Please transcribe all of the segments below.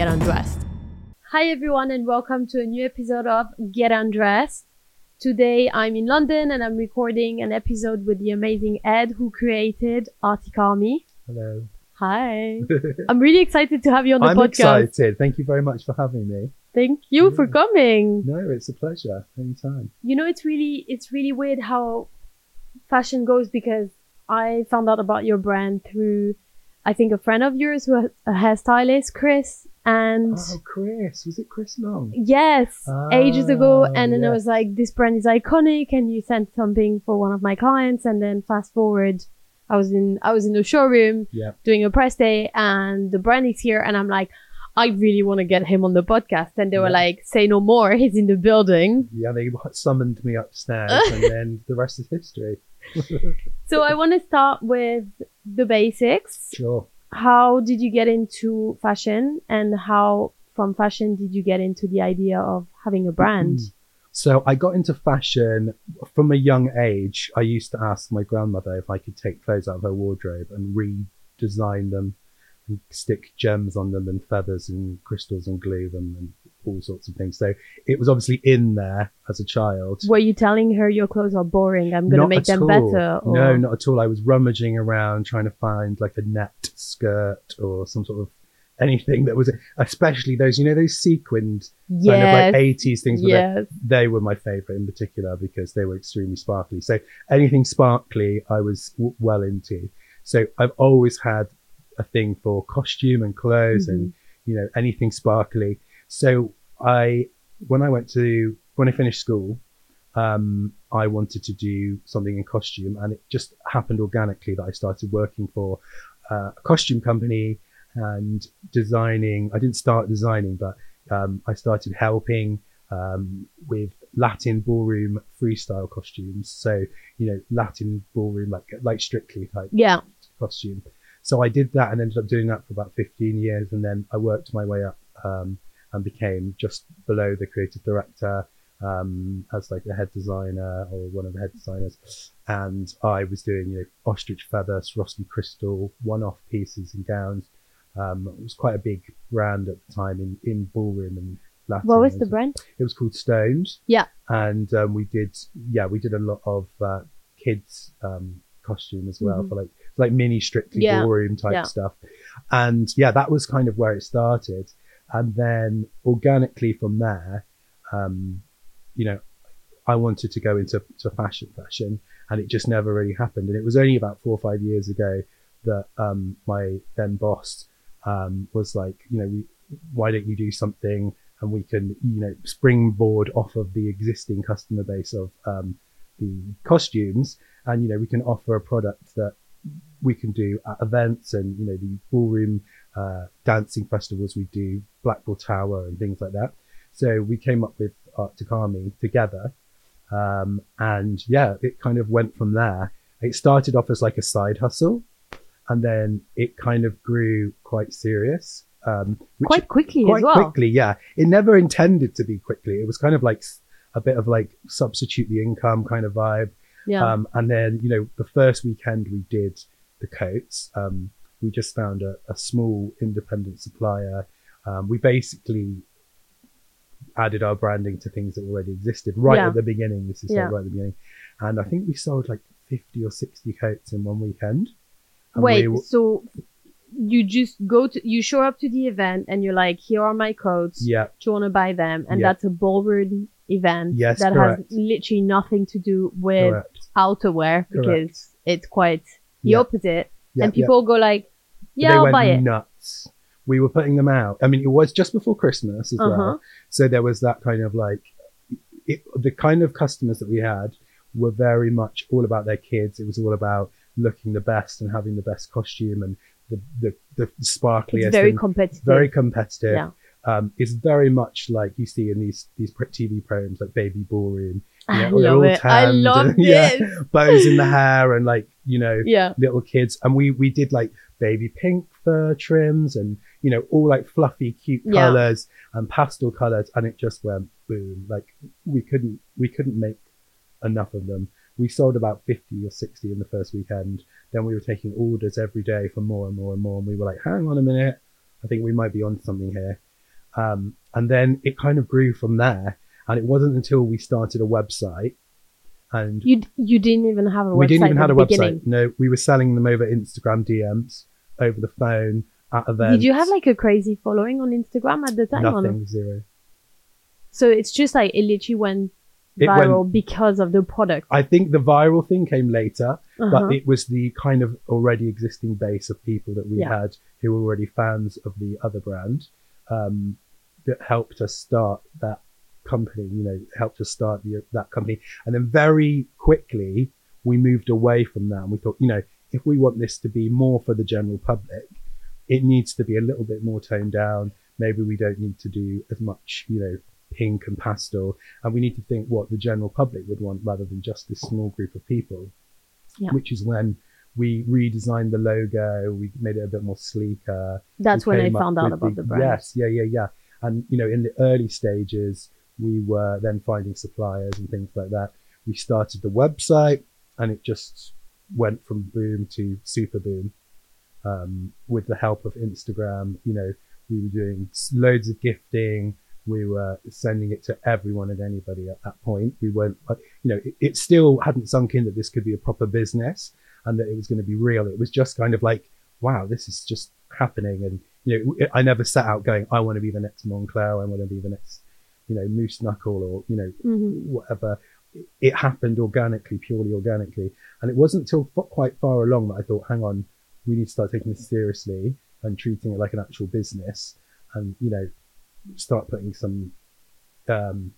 Get Undressed. Hi, everyone, and welcome to a new episode of Get Undressed. Today, I'm in London and I'm recording an episode with the amazing Ed who created Arctic Army. Hello. Hi. I'm really excited to have you on the I'm podcast. excited. Thank you very much for having me. Thank you for coming. No, it's a pleasure. Anytime. You know, it's really, it's really weird how fashion goes because I found out about your brand through, I think, a friend of yours who a hairstylist, Chris, and Oh, Chris. Was it Chris Long? Yes, ages ago. Ah, And then I was like, this brand is iconic. And you sent something for one of my clients. And then fast forward, I was in, I was in the showroom Yeah. doing a press day and the brand is here. And I'm like, I really want to get him on the podcast. And they were like, say no more. He's in the building. Yeah, they summoned me upstairs and then the rest is history. So I want to start with the basics. Sure. How did you get into fashion and how from fashion did you get into the idea of having a brand? Mm-hmm. So I got into fashion from a young age. I used to ask my grandmother if I could take clothes out of her wardrobe and redesign them and stick gems on them and feathers and crystals and glue them and all sorts of things. So it was obviously in there as a child. Were you telling her your clothes are boring? I'm gonna make them all. better. Or... No, not at all. I was rummaging around trying to find like a net skirt or some sort of anything that was, especially those, you know, those sequined kind of like 80s things. with yes. they were my favorite in particular because they were extremely sparkly. So anything sparkly, I was w- well into. So I've always had a thing for costume and clothes and mm-hmm. you know anything sparkly. So I, when I went to when I finished school, um, I wanted to do something in costume, and it just happened organically that I started working for uh, a costume company and designing. I didn't start designing, but um, I started helping um, with Latin ballroom freestyle costumes. So you know, Latin ballroom like like Strictly type Yeah. costume. So I did that and ended up doing that for about 15 years, and then I worked my way up um, and became just below the creative director um, as like the head designer or one of the head designers. And I was doing you know ostrich feather, Swarovski crystal, one-off pieces and gowns. Um, it was quite a big brand at the time in in ballroom and Latin. What was the and- brand? it was called Stones. Yeah. And um, we did, yeah, we did a lot of uh, kids um, costume as well Mhm. for like like mini strictly Yeah. ballroom type Yeah. stuff. And yeah, that was kind of where it started. And then organically from there, um, you know, I wanted to go into to fashion, fashion, and it just never really happened. And it was only about four or five years ago that um, my then boss um, was like, you know, we, why don't you do something and we can, you know, springboard off of the existing customer base of um, the costumes, and you know, we can offer a product that we can do at events and you know the ballroom uh, dancing festivals we do, Blackpool Tower and things like that. So we came up with Arctic Army together, um, and yeah, it kind of went from there. It started off as like a side hustle, and then it kind of grew quite serious. Um, Quite quickly quite as well. quickly, yeah. It never intended to be quickly. It was kind of like a bit of like substitute the income kind of vibe. Yeah. Um, and then, you know, the first weekend we did the coats, um, we just found a, a small independent supplier. Um, we basically added our branding to things that already existed right Yeah. at the beginning. This is Yeah. right at the beginning. And I think we sold like 50 or 60 coats in one weekend. And Wait, we- so you just go to you show up to the event and you're like, here are my coats. yeah, Do you want to buy them? And Yeah. that's a ballroom event Yes, that correct. has literally nothing to do with correct. outerwear Correct. because it's quite the opposite. And people go like, yeah, they I'll went buy it. nuts. We were putting them out. I mean, it was just before Christmas as Uh-huh. well. So there was that kind of like, it, the kind of customers that we had were very much all about their kids. It was all about looking the best and having the best costume and the the, the sparkliest. It's very and competitive. very competitive. Yeah. Um, it's very much like you see in these these TV programs like Baby Ballroom. You I know, they're love all it. I tanned love and- yeah, this. bows in the hair and like you know Yeah. little kids and we we did like baby pink fur trims and you know all like fluffy cute Yeah. colors and pastel colors and it just went boom like we couldn't we couldn't make enough of them we sold about 50 or 60 in the first weekend then we were taking orders every day for more and more and more and we were like hang on a minute i think we might be on something here Um, and then it kind of grew from there. And it wasn't until we started a website and You you didn't even have a website. we didn't even have a website. beginning. No, we were selling them over Instagram DMs, over the phone, at events. Did you have like a crazy following on Instagram at the time? nothing? Zero. So it's just like it literally went It viral because of the product. I think the viral thing came later, Uh-huh. but it was the kind of already existing base of people that we Yeah. had who were already fans of the other brand um, that helped us start that company. You know, helped us start the, that company, and then very quickly we moved away from that. And we thought, you know, if we want this to be more for the general public, it needs to be a little bit more toned down. Maybe we don't need to do as much, you know, pink and pastel, and we need to think what the general public would want rather than just this small group of people. Yeah. Which is when we redesigned the logo, we made it a bit more sleeker. That's we when I found out about the brand. Yes, yeah, yeah, yeah. And you know, in the early stages, we were then finding suppliers and things like that. We started the website, and it just went from boom to super boom. Um, with the help of Instagram, you know, we were doing loads of gifting. We were sending it to everyone and anybody at that point. We weren't, you know, it, it still hadn't sunk in that this could be a proper business and that it was going to be real. It was just kind of like, wow, this is just happening. And, you know, I never set out going, I want to be the next Moncler. I want to be the next, you know, Moose Knuckle or, you know, Mhm. whatever. It- happened organically, purely organically. And it wasn't until f- quite far along that I thought, hang on, we need to start taking this seriously and treating it like an actual business and, you know, start putting some, um,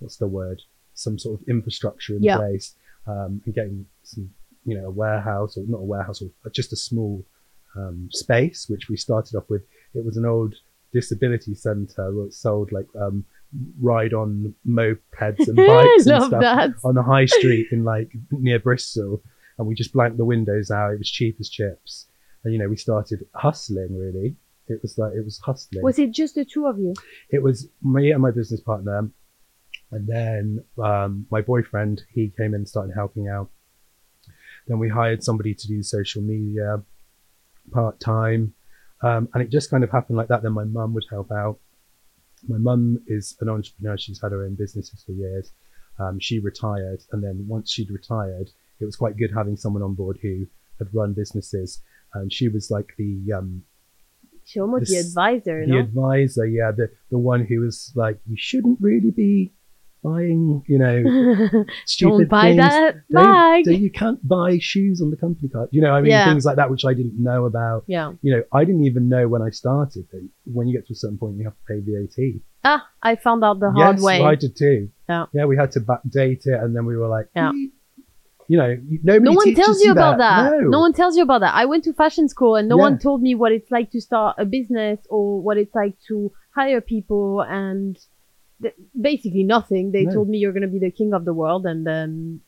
what's the word? Some sort of infrastructure in Yeah. place um, and getting some, you know, a warehouse or not a warehouse or just a small um, space, which we started off with. It was an old disability center where it sold like um, ride on mopeds and bikes and stuff that. on the high street in like near Bristol, and we just blanked the windows out. It was cheap as chips, and you know we started hustling. Really, it was like it was hustling. Was it just the two of you? it was me and my business partner, and then um, my boyfriend. He came in and started helping out. Then we hired somebody to do social media part time, um, and it just kind of happened like that. Then my mum would help out. My mum is an entrepreneur. She's had her own businesses for years. Um, she retired, and then once she'd retired, it was quite good having someone on board who had run businesses. And she was like the um, She almost the This- advisor, the no? advisor, yeah, the the one who was like, you shouldn't really be buying, you know, stupid Don't buy things. that Don't- bag. don't- you can't buy shoes on the company card. You know, I mean, Yeah. things like that, which I didn't know about. yeah. You know, I didn't even know when I started that when you get to a certain point, you have to pay VAT. Ah, I found out the hard yes, way. I did too. Yeah. Yeah, we had to backdate it, and then we were like, Yeah. You know, nobody no one tells you about that. No. No. one tells you about that. I went to fashion school and no Yeah. one told me what it's like to start a business or what it's like to hire people and th- basically nothing. They No. told me you're going to be the king of the world and then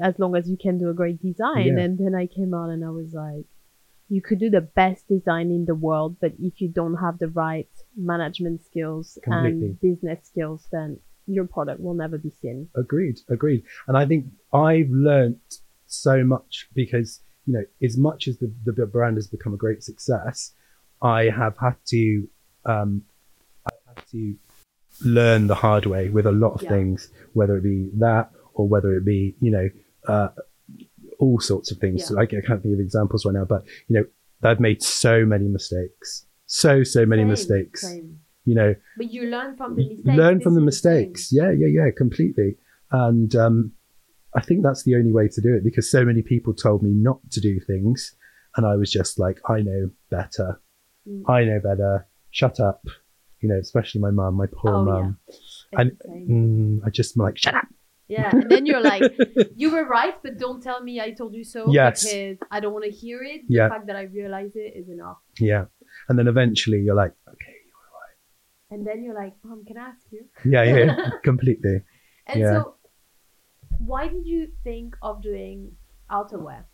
as long as you can do a great design. Yeah. And then I came out and I was like, you could do the best design in the world, but if you don't have the right management skills Completely. and business skills, then your product will never be seen. Agreed, agreed. And I think I've learnt so much because, you know, as much as the, the brand has become a great success, I have had to, um, I've had to learn the hard way with a lot of Yeah. things, whether it be that or whether it be, you know, uh, all sorts of things. Yeah. Like I can't think of examples right now, but, you know, I've made so many mistakes. So, so many mistakes. You know, But you learn from the mistakes. learn from the mistakes. Yeah, yeah, yeah, completely. And um, I think that's the only way to do it because so many people told me not to do things, and I was just like, I know better. Mm. I know better. Shut up. You know, especially my mum, my poor Oh, mum. It's And- Mm, I just like, shut up. Yeah, and then you're like, you were right, but don't tell me I told you so Yes. because I don't want to hear it. The Yeah. fact that I realize it is enough. Yeah. And then eventually you're like, okay, you were right. And then you're like, Mom, can I ask you? yeah, yeah, completely. And Yeah. so, why did you think of doing outerwear?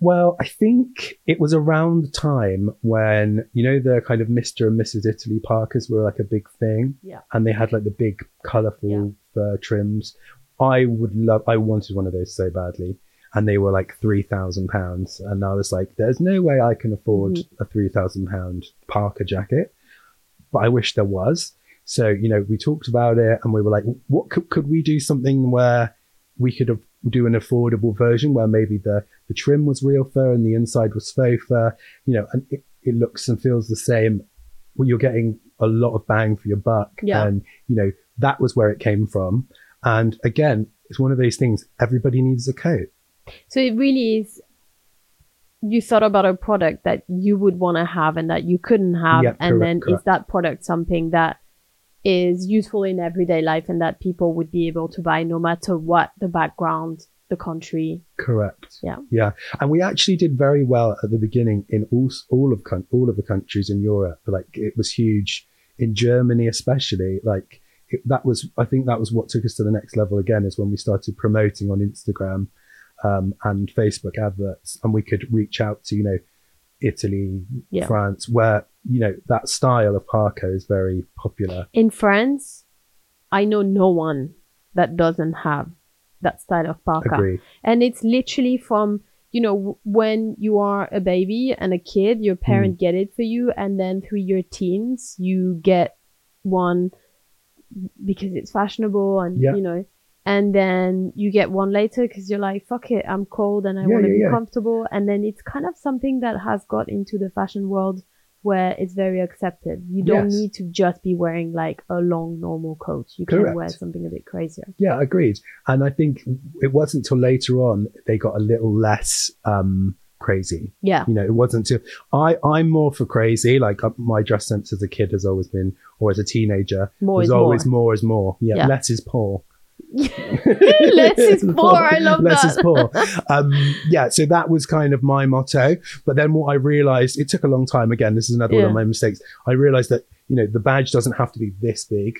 Well, I think it was around the time when, you know, the kind of Mr. and Mrs. Italy Parkas were like a big thing. Yeah. And they had like the big colourful Yeah. fur trims. I would love, I wanted one of those so badly. And they were like £3,000. And I was like, there's no way I can afford Mm-hmm. a £3,000 parka jacket. but I wish there was. So, you know, we talked about it and we were like, what could, could we do something where we could have, do an affordable version where maybe the, the trim was real fur and the inside was faux fur, you know, and it, it looks and feels the same. Well, you're getting a lot of bang for your buck. Yeah. And, you know, that was where it came from. And again, it's one of those things, everybody needs a coat. So it really is. You thought about a product that you would want to have and that you couldn't have, and correct, then is that product something that is useful in everyday life and that people would be able to buy no matter what the background, the country. Correct. Yeah. Yeah, and we actually did very well at the beginning in all all of all of the countries in Europe. Like it was huge in Germany, especially. Like it, that was, I think that was what took us to the next level again. Is when we started promoting on Instagram um, and Facebook adverts, and we could reach out to you know Italy, Yeah. France, where you know that style of parka is very popular. In France, I know no one that doesn't have that style of parka. Agree. and it's literally from you know when you are a baby and a kid your Hmm. parent get it for you and then through your teens you get one because it's fashionable and Yeah. you know and then you get one later because you're like fuck it i'm cold and i Yeah, want to yeah, be comfortable and then it's kind of something that has got into the fashion world where it's very accepted you don't Yes. need to just be wearing like a long normal coat you can Correct. wear something a bit crazier Yeah, agreed. And I think it wasn't till later on they got a little less um, crazy. yeah You know, it wasn't till I I'm more for crazy. Like uh, my dress sense as a kid has always been, or as a teenager, more was is always more more is more. Yeah, Yeah. less is poor. less is poor i love less that is poor. Um, yeah, so that was kind of my motto. But then what I realized, it took a long time. Again, this is another one of my mistakes. I realized that you know the badge doesn't have to be this big.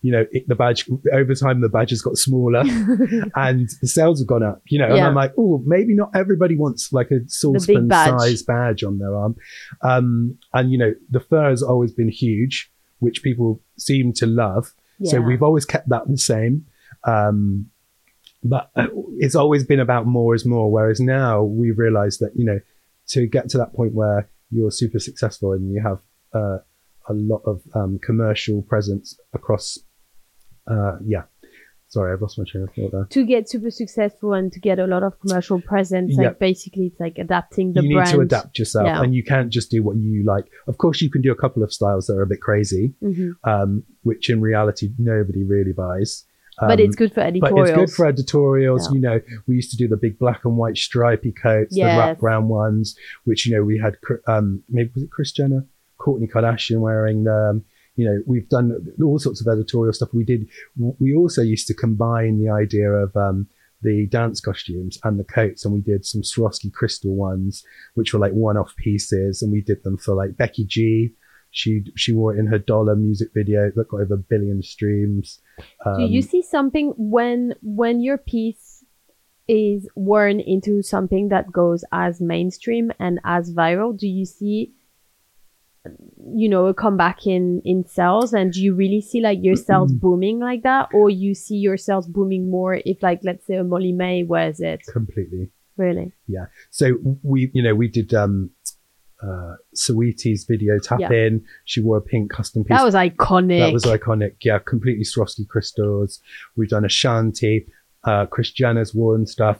You know, it, the badge over time the badge has got smaller, and the sales have gone up. You know, and I'm like, oh, maybe not everybody wants like a saucepan badge. size badge on their arm. Um, and you know, the fur has always been huge, which people seem to love. So we've always kept that the same. Um, but uh, it's always been about more is more. Whereas now we realize that, you know, to get to that point where you're super successful and you have uh, a lot of um, commercial presence across, uh, yeah. Sorry, I've lost my train of thought there. to get super successful and to get a lot of commercial presence like basically it's like adapting the you need to adapt yourself Yeah. and you can't just do what you like. Of course, you can do a couple of styles that are a bit crazy, Mhm. um, which in reality nobody really buys. But Um, it's good for editorials. but it's good for editorials. Yeah. You know, we used to do the big black and white stripy coats, the Yes. wraparound ones, which you know we had. Um, maybe was it Kris Jenner, Kourtney Kardashian wearing them. You know, we've done all sorts of editorial stuff. We did. We also used to combine the idea of um, the dance costumes and the coats, and we did some Swarovski crystal ones, which were like one-off pieces, and we did them for like Becky G. She she wore it in her Dollar music video that got over a billion streams. do you Um, see something when when your piece is worn into something that goes as mainstream and as viral do you see you know a comeback in in sales? And do you really see like your sales booming like that? Or you see your sales booming more if like let's say a Molly-Mae wears it? Completely? really? Yeah. So we, you know, we did um uh Saweetie's video tap Yeah. in. She wore a pink custom piece. that was iconic That was iconic. Yeah, completely Swarovski crystals. We've done Ashanti. Uh, Kris Jenner's worn stuff.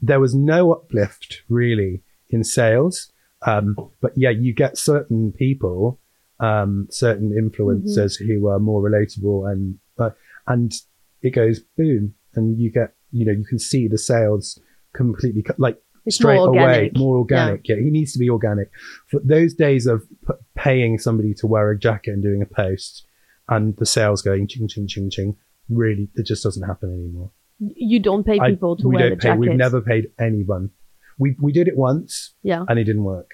There was no uplift really in sales. Um, but yeah, you get certain people, um, certain influencers who are more relatable and, uh, and it goes boom and you get, you know, you can see the sales completely co- like It's straight more away, organic. more organic. Yeah. he needs to be organic. For those days of p- paying somebody to wear a jacket and doing a post, and the sales going ching ching ching ching, really, it just doesn't happen anymore. you don't pay I- people to we wear don't the pay. jacket We've never paid anyone. We we did it once, yeah and it didn't work.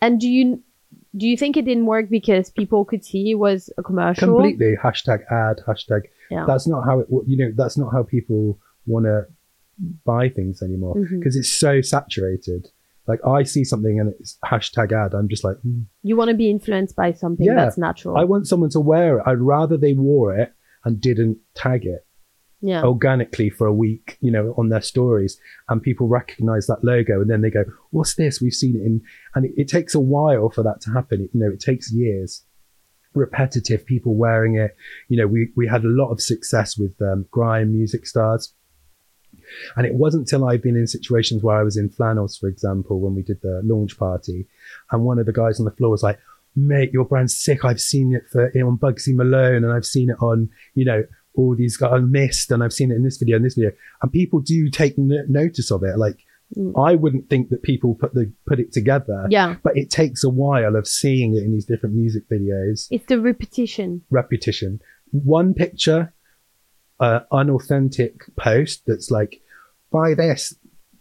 And do you do you think it didn't work because people could see it was a commercial? Completely hashtag ad hashtag. Yeah. That's not how it. You know, that's not how people want to buy things anymore because it's so saturated. Like I see something and it's hashtag ad. I'm just like. hmm. You want to be influenced by something Yeah. that's natural. I want someone to wear it. I'd rather they wore it and didn't tag it yeah. organically for a week, you know, on their stories, and people recognize that logo, and then they go, "What's this? We've seen it in," and it, it takes a while for that to happen. It, you know, it takes years. repetitive people wearing it. You know, we, we had a lot of success with um, grime music stars. And it wasn't till I'd been in situations where I was in flannels, for example, when we did the launch party, and one of the guys on the floor was like, "Mate, your brand's sick. I've seen it for on Bugzy Malone, and I've seen it on, you know, all these guys on Mist, and I've seen it in this video and this video." And people do take n- notice of it. Like, Mm. I wouldn't think that people put the put it together, Yeah. but it takes a while of seeing it in these different music videos It's the repetition. repetition. One picture, uh, unauthentic post that's like, buy this,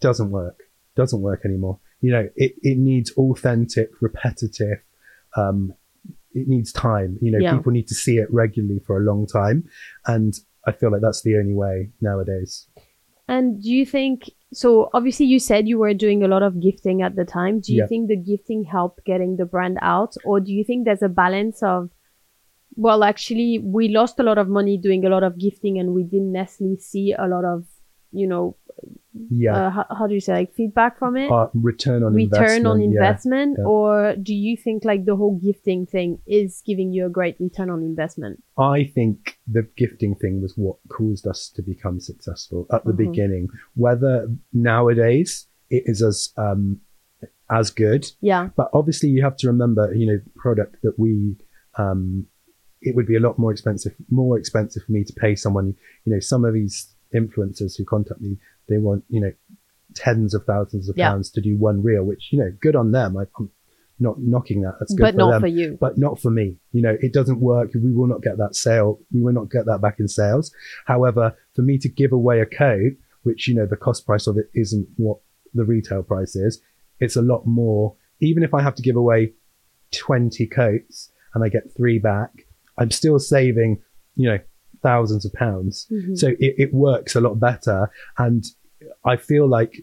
doesn't work. Doesn't work anymore. You know, it, it needs authentic, repetitive, um, it needs time. You know, Yeah. people need to see it regularly for a long time. And I feel like that's the only way nowadays. And do you think so? Obviously, you said you were doing a lot of gifting at the time. Do you Yeah. think the gifting helped getting the brand out, or do you think there's a balance of, well, actually, we lost a lot of money doing a lot of gifting, and we didn't necessarily see a lot of, you know, Yeah. uh, how, how do you say, like feedback from it? Uh, return on investment. return on investment, yeah. yeah. or do you think like the whole gifting thing is giving you a great return on investment? I think the gifting thing was what caused us to become successful at the Mhm. beginning. Whether nowadays it is as um, as good, Yeah, but obviously you have to remember, you know, product that we um, it would be a lot more expensive, more expensive for me to pay someone. You know, some of these influencers who contact me, they want you know tens of thousands of Yeah. pounds to do one reel, which you know, good on them. I, I'm not knocking that. That's good but for not them for you. but not for me. You know, it doesn't work. We will not get that sale. We will not get that back in sales. However, for me to give away a coat, which, you know, the cost price of it isn't what the retail price is, it's a lot more. Even if I have to give away 20 coats and I get three back, I'm still saving, you know, thousands of pounds. Mhm. So it, it works a lot better. And I feel like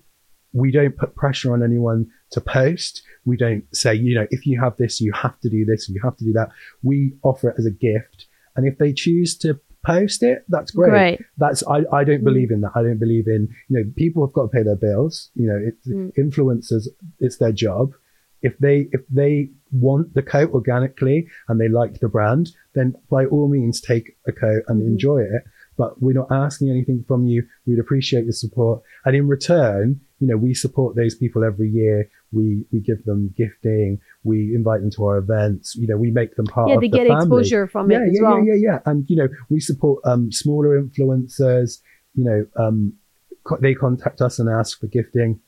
we don't put pressure on anyone to post. We don't say, you know, if you have this, you have to do this, you have to do that. We offer it as a gift. And if they choose to post it, that's great. Great. That's I, I don't Mm. believe in that. I don't believe in, you know, people have got to pay their bills. You know, it's Mm. influencers, it's their job. If they if they want the coat organically and they like the brand, then by all means take a coat and Mhm. enjoy it. But we're not asking anything from you. We'd appreciate your support. And in return, you know, we support those people every year. We we give them gifting. We invite them to our events. You know, we make them part yeah, of they the get family exposure from yeah, it as yeah, well. yeah, yeah, yeah. And you know, we support um, smaller influencers. You know, um, co- they contact us and ask for gifting.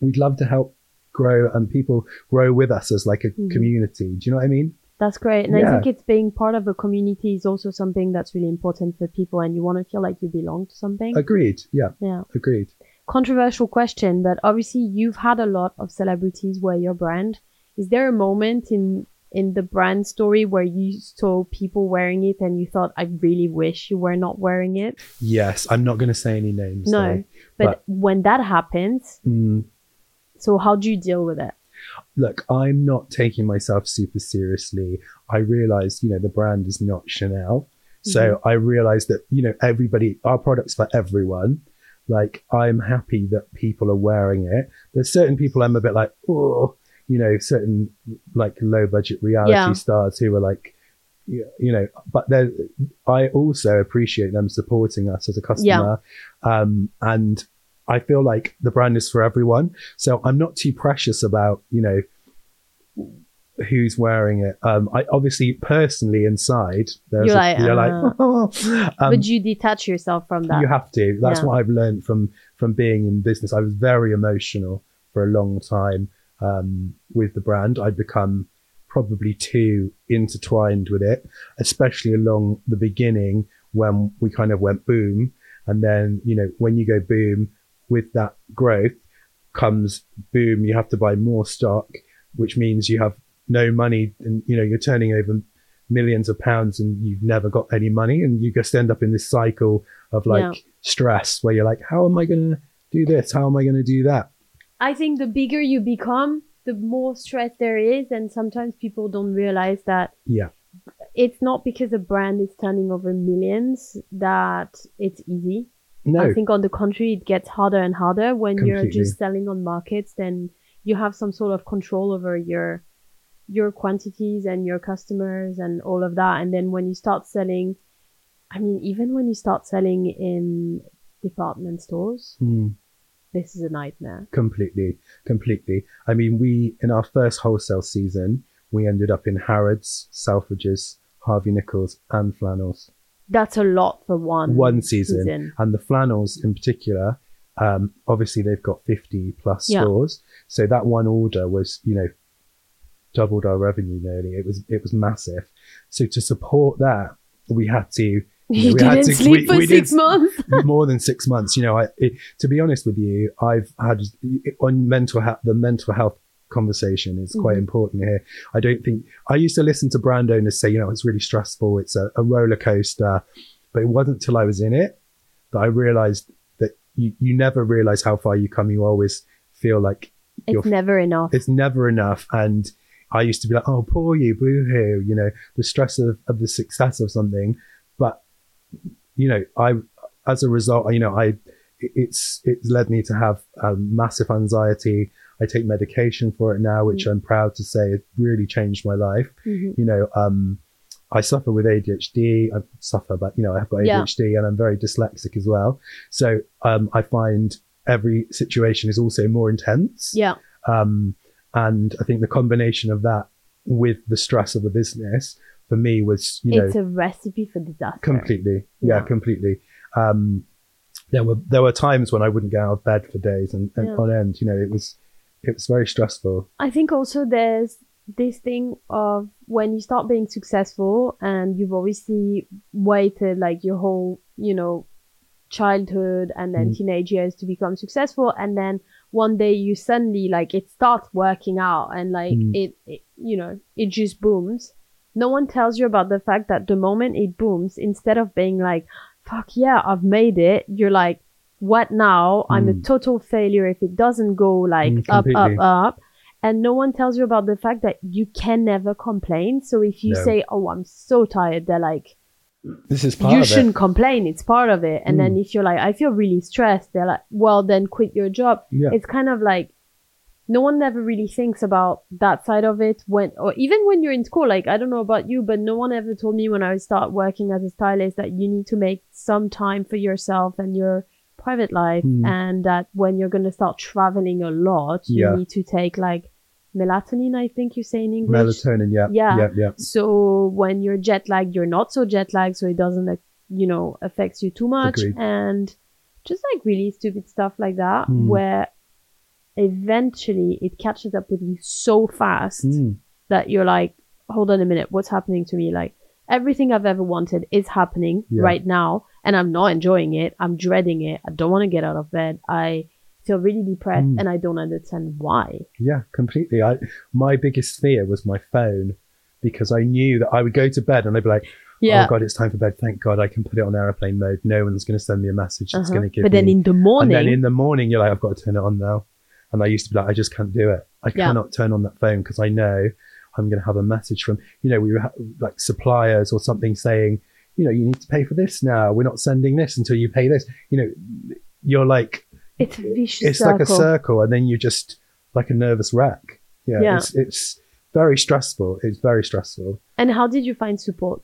We'd love to help grow and people grow with us as like a Mhm. community. Do you know what I mean? That's great. And I think it's being part of a community is also something that's really important for people and you want to feel like you belong to something. Agreed. Yeah, yeah. agreed. Controversial question, but obviously you've had a lot of celebrities wear your brand. Is there a moment in in the brand story where you saw people wearing it and you thought, I really wish you were not wearing it? Yes, I'm not going to say any names. No. though. But, But- when that happens, Mm, so how do you deal with it? look, I'm not taking myself super seriously. I realized, you know, the brand is not Chanel. So I realized that, you know, everybody, our product's for everyone. Like, I'm happy that people are wearing it. There's certain people I'm a bit like, oh, you know, certain like low budget reality Yeah. stars who are like, you you know, but there, I also appreciate them supporting us as a customer. Um, and I feel like the brand is for everyone. So I'm not too precious about, you know, who's wearing it. Um, I obviously personally inside, there's You're a- like, you're like, "Ah." um, but you detach yourself from that. you have to. That's Yeah. what I've learned from from being in business. I was very emotional for a long time um, with the brand. I'd become probably too intertwined with it, especially along the beginning when we kind of went boom. And then, you know, when you go boom with that growth comes boom, you have to buy more stock, which means you have no money and, you know, you're turning over millions of pounds and you've never got any money and you just end up in this cycle of like Yeah. stress where you're like, how am I going to do this? How am I going to do that? I think the bigger you become, the more stress there is, and sometimes people don't realize that Yeah. it's not because a brand is turning over millions that it's easy. No, I think on the contrary, it gets harder and harder when you're just selling on markets. Then you have some sort of control over your your quantities and your customers and all of that. And then when you start selling, I mean, even when you start selling in department stores, Mm. this is a nightmare. completely completely i mean we in our first wholesale season we ended up in harrods selfridges harvey nichols and flannels That's a lot for one one season, and the flannels in particular um, obviously they've got 50 plus Yeah. stores so that one order was you know doubled our revenue nearly it was it was massive so to support that we had to You we had didn't to- sleep we- for we six months. more than six months. You know, I, it, to be honest with you, I've had on mental health, the mental health conversation is quite Mhm. important here. I don't think I used to listen to brand owners say, you know, it's really stressful. It's a, a roller coaster, but it wasn't till I was in it that I realized that you, you never realize how far you come. You always feel like It's never enough. it's never enough. And I used to be like, oh, poor you, boo hoo, you know, the stress of, of the success of something. But, you know, I, as a result, you know, I, it's, it's led me to have um, massive anxiety. I take medication for it now, which I'm proud to say it really changed my life. Mhm. You know, um, I suffer with ADHD. I suffer, but you know, I've got Yeah. ADHD and I'm very dyslexic as well. So um, I find every situation is also more intense. Yeah. Um, and I think the combination of that with the stress of the business for me was, you know, it's a recipe for disaster. completely, yeah, Yeah. completely. Um, there were there were times when I wouldn't get out of bed for days and, and Yeah. on end. You know, it was it was very stressful. I think also there's this thing of when you start being successful and you've obviously waited like your whole, you know, childhood and then Mm. teenage years to become successful and then one day you suddenly like it starts working out and like Mm. it, it you know it just booms no one tells you about the fact that the moment it booms instead of being like fuck yeah i've made it you're like what now? I'm a Mm. total failure if it doesn't go like Mm, up up up. And no one tells you about the fact that you can never complain. So if you No. say oh i'm so tired they're like This is part you shouldn't it. complain. It's part of it. And then if you're like i feel really stressed they're like well then quit your job. Yeah, it's kind of like no one ever really thinks about that side of it when or even when you're in school. Like i don't know about you but no one ever told me when i would start working as a stylist that you need to make some time for yourself and your private life Hmm. and that when you're going to start traveling a lot you Yeah. need to take like melatonin i think you say in english melatonin. Yeah, Yeah. yeah, yeah. so when you're jet lagged, you're not so jet lagged, so it doesn't, like, you know, affects you too much. Agreed. And just like really stupid stuff like that, Hmm. where eventually it catches up with you so fast Mm. that you're like, hold on a minute, what's happening to me? Like everything I've ever wanted is happening Yeah. right now, and I'm not enjoying it. I'm dreading it. I don't want to get out of bed. I feel really depressed, Mm. and I don't understand why. Yeah, completely. I my biggest fear was my phone because I knew that I would go to bed and I'd be like, Yeah. "Oh God, it's time for bed. Thank God I can put it on airplane mode. No one's going to send me a message It's Uh-huh. going to give But then me." in the morning, and then in the morning, you're like, "I've got to turn it on now." And I used to be like, "I just can't do it. I Yeah. cannot turn on that phone because I know I'm going to have a message from you know we were like suppliers or something saying." You know, you need to pay for this now. We're not sending this until you pay this. You know, you're like, it's a vicious it's circle. like a circle and then you're just like a nervous wreck yeah, Yeah. It's, it's very stressful it's very stressful And how did you find support?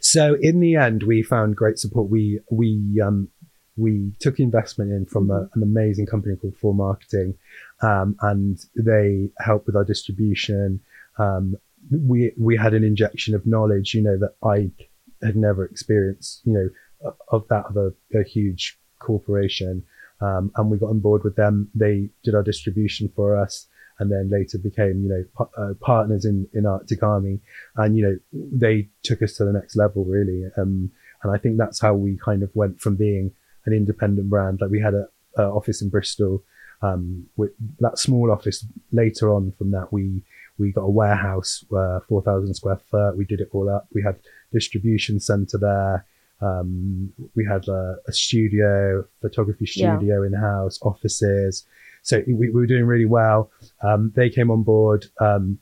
so in the end we found great support we we um we took investment in from a, an amazing company called For Marketing, um, and they helped with our distribution. Um, we we had an injection of knowledge, you know, that I had never experienced, you know, of that of a, a huge corporation. Um, and we got on board with them. They did our distribution for us, and then later became, you know, uh, partners in in Arctic Army. And you know, they took us to the next level, really. Um, and I think that's how we kind of went from being an independent brand. Like we had a, a office in Bristol. Um, with that small office. Later on from that, we we got a warehouse, uh, four thousand square foot. We did it all up. We had distribution center there. Um, we had a, a studio, photography Yeah. studio in house, offices. So we, we were doing really well. Um, they came on board. Um,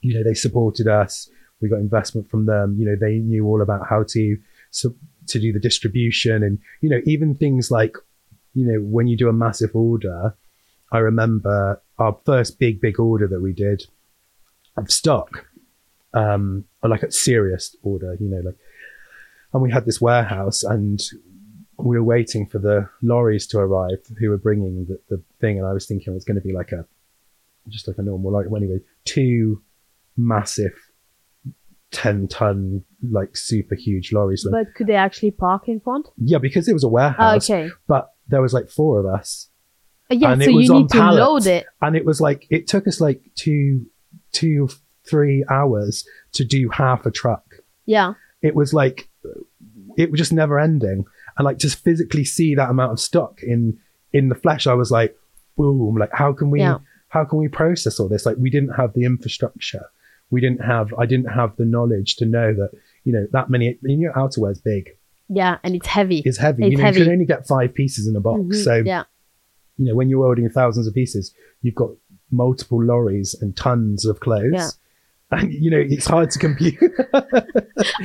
you know, they supported us. We got investment from them. You know, they knew all about how to so, to do the distribution and you know even things like you know when you do a massive order. I remember our first big big order that we did. of stock, um, or like a serious order, you know, like, and we had this warehouse and we were waiting for the lorries to arrive who were bringing the, the thing. And I was thinking it was going to be like a, just like a normal, like, well, anyway, two massive 10 ton, like super huge lorries. But could they actually park in front? yeah, because it was a Oh, warehouse, okay. but there was like four of us Uh, Yeah, And so it was you on need to pallets. load it. and it was like, it took us like two, two, three hours to do half a truck. Yeah. it was like it was just never ending and like just physically see that amount of stock in in the flesh i was like boom like how can we Yeah. how can we process all this like we didn't have the infrastructure we didn't have i didn't have the knowledge to know that you know that many you know outerwear is big Yeah, and it's heavy. it's heavy It's you know heavy. you can only get five pieces in a box Mhm, so yeah. you know when you're ordering thousands of pieces you've got multiple lorries and tons of clothes Yeah. and you know it's hard to compute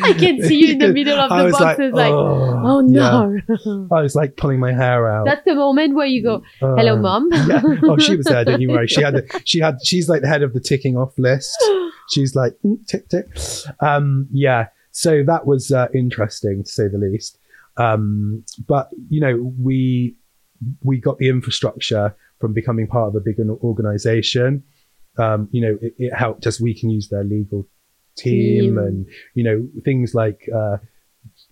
I can see you in the middle of the boxes, like, oh, oh yeah. no. I was like pulling my hair out. That's the moment where you go, hello, Uh, mom. yeah. Oh, she was there. Don't you worry. She had. The, she had. She's like the head of the ticking off list. She's like mm, tick tick. Um, yeah. So that was uh, interesting to say the least. Um, but you know, we we got the infrastructure from becoming part of a bigger organization. Um, you know, it, it helped us. We can use their legal team, Team. and you know things like. Uh,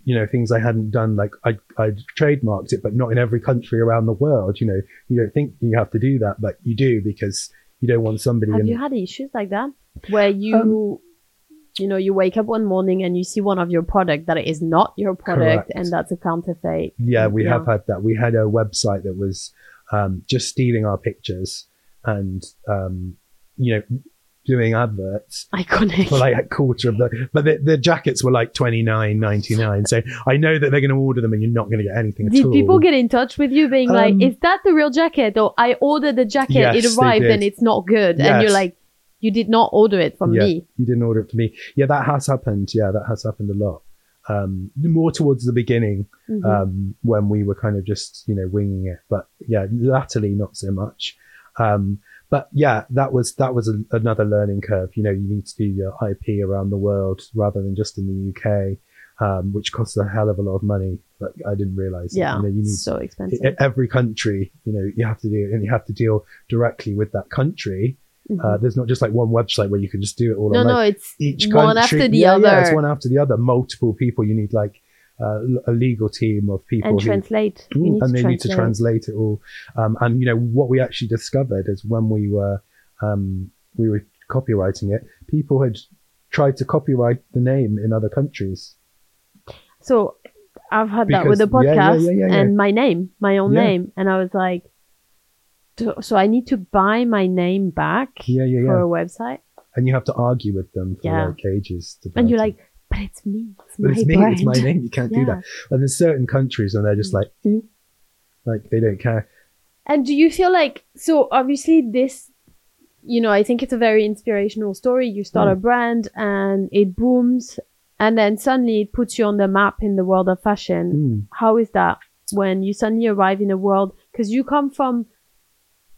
you know things I hadn't done, like I I trademarked it, but not in every country around the world. You know, you don't think you have to do that, but you do because you don't want somebody. Have in, you had issues like that where you, Um, you know, you wake up one morning and you see one of your product that is not your product Correct. and that's a counterfeit? Yeah, we Yeah. have had that. We had a website that was um, just stealing our pictures and um, you know doing adverts Iconic. for like a quarter of the. But the, the jackets were like twenty nine ninety nine. So I know that they're going to order them, and you're not going to get anything at Did people get in touch with you being like, Um, is that the real jacket? Or I ordered the jacket, Yes, it arrived and it's not good. And you're like, you did not order it from Yeah. me. You didn't order it for me. Yeah, that has happened. Yeah, that has happened a lot. Um, more towards the beginning Mhm. um, when we were kind of just you know winging it. But yeah, latterly not so much. Um, but yeah, that was that was a, another learning curve. You know, you need to do your IP around the world rather than just in the UK, um, which costs a hell of a lot of money. But I didn't realize. yeah, you know, you need so expensive. every country. You know, you have to do it, and you have to deal directly with that country. Mhm. Uh, there's not just like one website where you can just do it all no, no, it's each one country, after the yeah, other Yeah, it's one after the other. Multiple people. You need like uh, a legal team of people and who, translate. And they translate. need to translate it all. Um, and you know what we actually discovered is when we were um, we were copyrighting it, people had tried to copyright the name in other countries. So I've had that with Because- the yeah, yeah, podcast yeah, yeah, yeah. and my name, my own name, and I was like, "Do- so I need to buy my name back Yeah, yeah, for yeah. a website, And you have to argue with them for Yeah. like ages. and you're like, but it's me, it's but my it's me, brand. it's my name. You can't do that. And there's certain countries and they're just like, "Mm," like they don't care. And do you feel like so? Obviously, this, you know, I think it's a very inspirational story. You start Mm. a brand and it booms, and then suddenly it puts you on the map in the world of fashion. Mm. how is that when you suddenly arrive in a world because you come from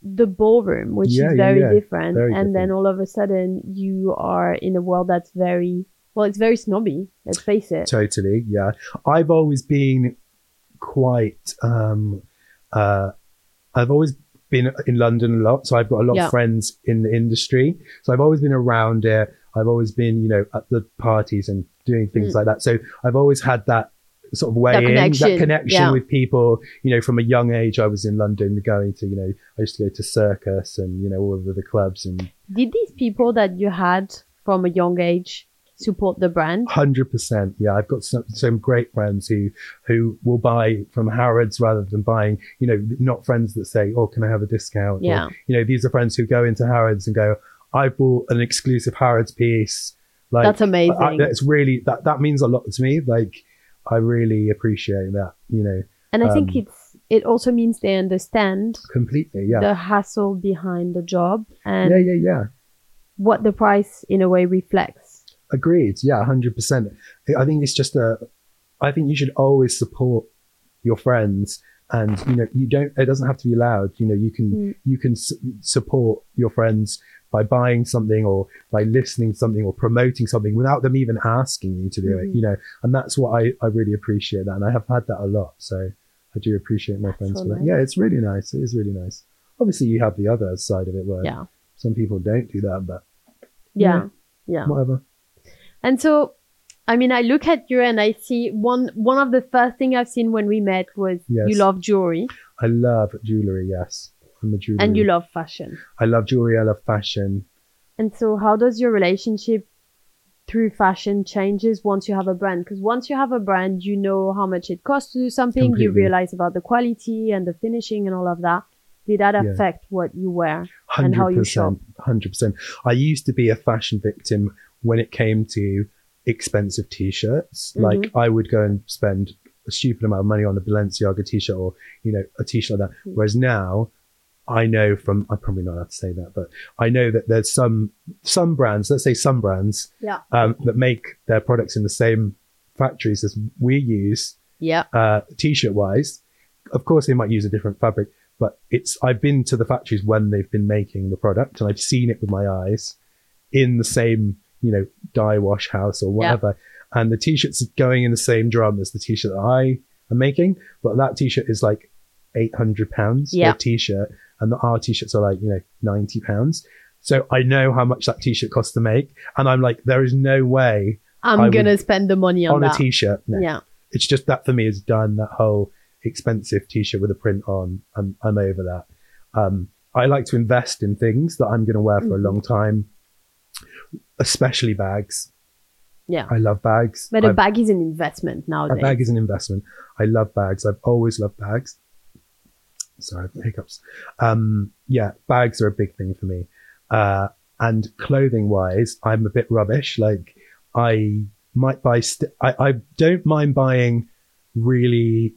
the ballroom which Yeah, is very yeah. different Very and then all of a sudden you are in a world that's very well it's very snobby let's face it Totally, yeah. I've always been quite. Um, uh, I've always been in London a lot, so I've got a lot of friends in the industry. So I've always been around it. I've always been, you know, at the parties and doing things Mm. like that. So I've always had that sort of way That in, connection, that connection yeah. with people. You know, from a young age, I was in London going to, you know, I used to go to circus and you know all of the clubs and did these people that you had from a young age support the brand Hundred percent. Yeah, I've got some some great friends who who will buy from Harrods rather than buying. You know, not friends that say, "Oh, can I have a discount?" Or, Yeah. you know, these are friends who go into Harrods and go, "I bought an exclusive Harrods piece." Like that's amazing I, that's really that that means a lot to me. Like, I really appreciate that. You know, and i think um, it's it also means they understand completely. Yeah. the hassle behind the job and yeah, yeah, yeah. what the price in a way reflects Agreed. Yeah, hundred percent. I think it's just a. I think you should always support your friends, and you know you don't. It doesn't have to be loud. You know, you can Mm. you can s- support your friends by buying something or by listening to something or promoting something without them even asking you to do Mhm. it, you know. And that's what I, I really appreciate that. And I have had that a lot. So I do appreciate my friends so for that. nice. Yeah, it's really nice. It is really nice. Obviously, you have the other side of it where Yeah. some people don't do that, but Yeah. Yeah. whatever. And so, I mean, I look at you and I see one one of the first thing I've seen when we met was Yes. you love jewelry I love jewelry. Yes, I'm a jewelry. and you love fashion. I love jewelry. I love fashion. And so, how does your relationship through fashion changes once you have a brand? Because once you have a brand, you know how much it costs to do something. You realize about the quality and the finishing and all of that. Did that Yeah. affect what you wear? And how you shop. Hundred percent. I used to be a fashion victim when it came to expensive t-shirts. Mhm. Like I would go and spend a stupid amount of money on a Balenciaga t-shirt or you know a t-shirt like that. Mm. Whereas now, I know from I'm probably not allowed to say that, but I know that there's some some brands. Let's say some brands Yeah. um, that make their products in the same factories as we use Yeah. uh, t-shirt wise. Of course, they might use a different fabric, but it's I've been to the factories when they've been making the product, and I've seen it with my eyes in the same you know dye wash house or whatever. And the t-shirts are going in the same drum as the t-shirt that I am making, but that t-shirt is like eight hundred pounds Yeah. for a t-shirt, and the our t-shirts are like you know ninety pounds. So I know how much that t-shirt costs to make, and I'm like, there is no way I'm gonna spend the money on, on that. a t-shirt. No Yeah. it's just that for me is done that whole expensive t-shirt with a print on i'm, I'm over that um, i like to invest in things that i'm going to wear for a Mhm. long time especially bags Yeah. i love bags But a I've- bag is an investment nowadays. a bag is an investment i love bags i've always loved bags sorry hiccups um, yeah bags are a big thing for me uh, and clothing wise i'm a bit rubbish like i might buy st- I, I don't mind buying really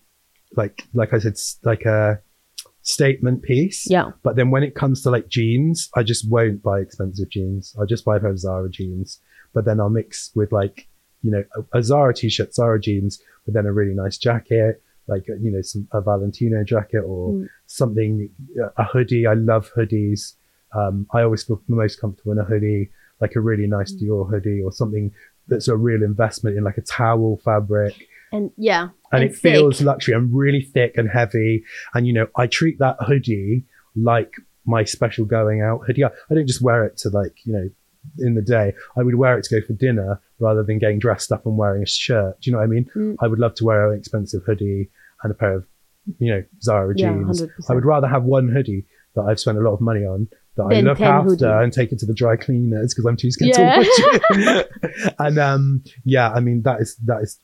like like i said like a statement piece yeah. but then when it comes to like jeans, I just won't buy expensive jeans. I'll just buy a pair of Zara jeans. But then I'll mix with like, you know, a, a Zara t-shirt, Zara jeans, but then a really nice jacket, like, you know, some, a Valentino jacket or Mm. something, a hoodie. I love hoodies. Um, I always feel the most comfortable in a hoodie, like a really nice Mm. Dior hoodie or something that's a real investment in like a towel fabric And yeah. and, And it feels thick. luxury and really thick and heavy. And you know, I treat that hoodie like my special going out hoodie. I I don't just wear it to like you know in the day. I would wear it to go for dinner rather than getting dressed up and wearing a shirt. Do you know what I mean? Mm. I would love to wear an expensive hoodie and a pair of you know Zara Yeah. jeans. 100%. I would rather have one hoodie that I've spent a lot of money on that I Than look after hoodies. and take it to the dry cleaners because I'm too scared Yeah. to wash it. and um, yeah, I mean that is that is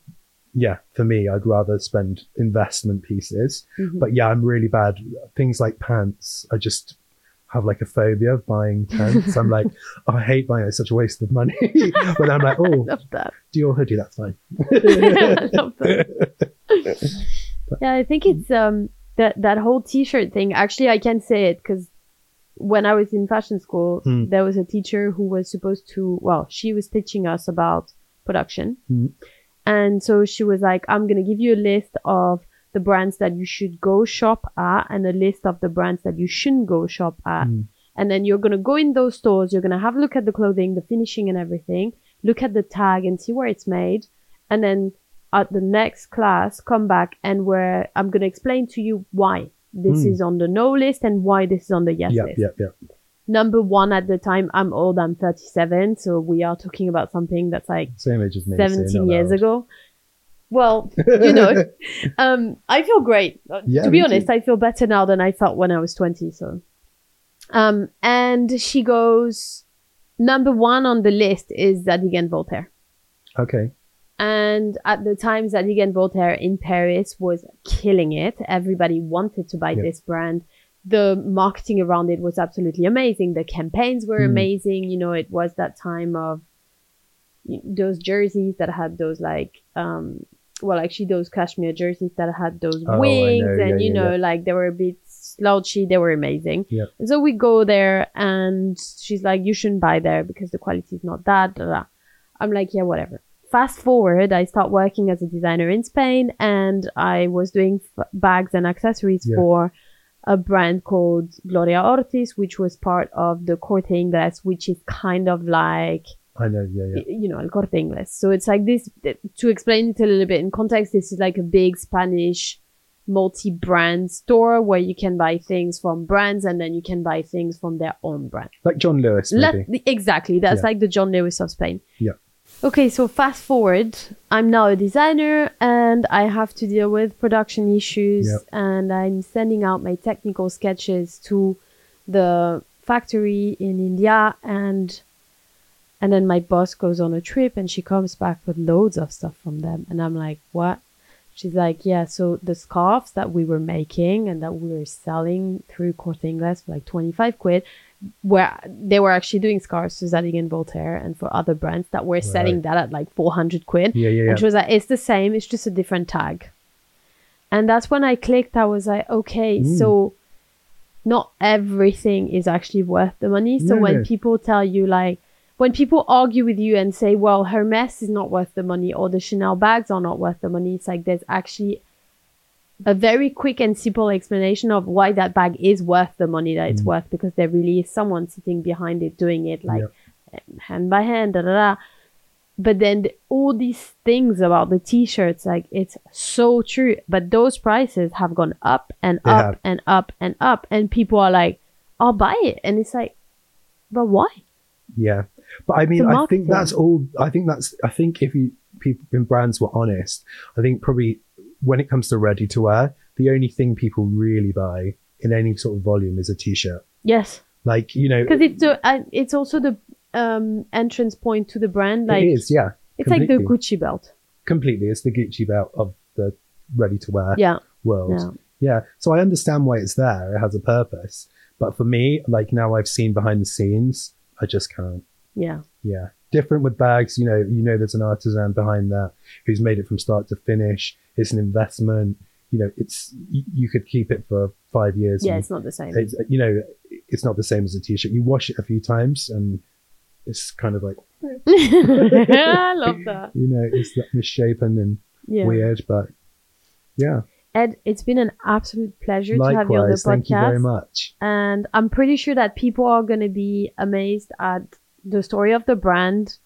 yeah for me. I'd rather spend investment pieces. Mhm. But yeah, I'm really bad. Things like pants, I just have like a phobia of buying pants. I'm like, oh, I hate buying it. It's such a waste of money. but I'm like, oh, love that. do your hoodie. That's fine. Yeah, I think it's um that that whole t-shirt thing. Actually, I can say it because when I was in fashion school, Hmm. there was a teacher who was supposed to. Well, she was teaching us about production, Hmm. and so she was like, "I'm gonna give you a list of." The brands that you should go shop at, and a list of the brands that you shouldn't go shop at. Hmm. And then you're gonna go in those stores, you're gonna have a look at the clothing, the finishing and everything, look at the tag and see where it's made. And then at the next class, come back and where I'm gonna explain to you why this Hmm. is on the no list and why this is on the yes Yep, list. yep, yep. Number one at the time, I'm old, I'm 37, so we are talking about something that's like Same age as me. 17 not years ago. Well, you know, um, I feel great. Yeah, to be honest, too. I feel better now than I felt when I was 20. So, um, and she goes, number one on the list is Zadig and Voltaire. okay. And at the time, Zadig and Voltaire in Paris was killing it. Everybody wanted to buy Yeah. this brand. The marketing around it was absolutely amazing. The campaigns were Mm. amazing. You know, it was that time of those jerseys that had those like, um, well, actually those cashmere jerseys that had those Oh, wings and, Yeah, you know, yeah. like they were a bit slouchy. They were amazing. Yeah. And so we go there and she's like, you shouldn't buy there because the quality is not that. Blah, blah. I'm like, yeah, whatever. Fast forward, I start working as a designer in Spain and I was doing f- bags and accessories Yeah. for a brand called Gloria Ortiz, which was part of the Corte Inglés, which is kind of like I know. Yeah, yeah. you know, El Corte Inglés. So it's like this, to explain it a little bit in context, this is like a big Spanish multi-brand store where you can buy things from brands and then you can buy things from their own brand. Like John Lewis, maybe. Let, exactly. That's Yeah. like the John Lewis of Spain. Yeah. Okay, so fast forward. I'm now a designer and I have to deal with production issues Yep. and I'm sending out my technical sketches to the factory in India and and then my boss goes on a trip and she comes back with loads of stuff from them and I'm like, "What?" She's like, "Yeah, so the scarves that we were making and that we were selling through Corte Inglés for like 25 quid where they were actually doing scarves to Zadig and Voltaire and for other brands that were selling that at like 400 quid. Yeah, yeah, yeah. And she was like, it's the same, it's just a different tag. And that's when I clicked. I was like, okay, Mm. so not everything is actually worth the money. So No, when no. people tell you, like, when people argue with you and say, well, Hermes is not worth the money or the Chanel bags are not worth the money, it's like there's actually a very quick and simple explanation of why that bag is worth the money that it's Mm. worth because there really is someone sitting behind it doing it like hand by hand da da da but then the, all these things about the t-shirts like it's so true but those prices have gone up and They up have. and up and up and people are like i'll buy it and it's like but why Yeah, but I mean, I think that's all. I think that's. I think if you people in brands were honest, I think probably when it comes to ready to wear, the only thing people really buy in any sort of volume is a t-shirt. yes Like you know, because it's uh, it's also the um entrance point to the brand like it is. Yeah, it's like the gucci belt completely. It's the Gucci belt of the ready to wear yeah world. yeah Yeah. So I understand why it's there. It has a purpose. But for me, like now I've seen behind the scenes, I just can't. yeah Yeah. Different with bags, you know, you know there's an artisan behind that who's made it from start to finish. It's an investment. You know, it's you, could keep it for five years. yeah it's not the same it's, you know, it's not the same as a t-shirt. You wash it a few times and it's kind of like i love that you know, it's that misshapen and yeah weird, but yeah. ed it's been an absolute pleasure to have you on the Likewise, thank you very much. and i'm pretty sure that people are going to be amazed at the story of the brand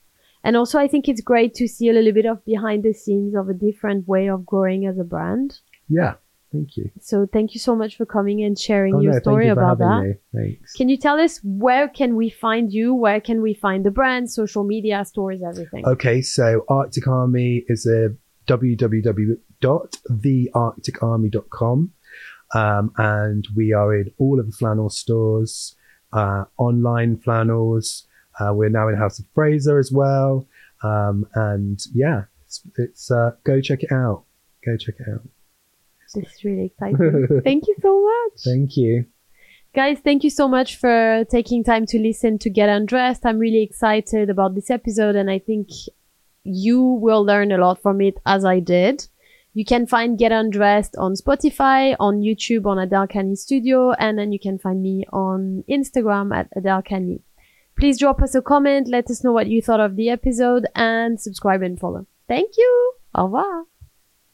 and also i think it's great to see a little bit of behind the scenes of a different way of growing as a brand Yeah, thank you. so thank you so much for coming and sharing Oh, your no, story you about that me. Thanks. Can you tell us where can we find you? Where can we find the brand, social media, stores, everything? Okay, so Arctic Army is a www.thearcticarmy.com. Um, and we are in all of the flannel stores, uh, online flannels. Uh, we're now in House of Fraser as well. Um, and yeah, it's, it's uh, go check it out. Go check it out. This is really exciting. thank you so much. Thank you. Guys, thank you so much for taking time to listen to Get Undressed. I'm really excited about this episode and I think you will learn a lot from it as I did. You can find Get Undressed on Spotify, on YouTube, on Adele Cany Studio, and then you can find me on Instagram at Adele Cany. Please drop us a comment, let us know what you thought of the episode, and subscribe and follow. Thank you. Au revoir.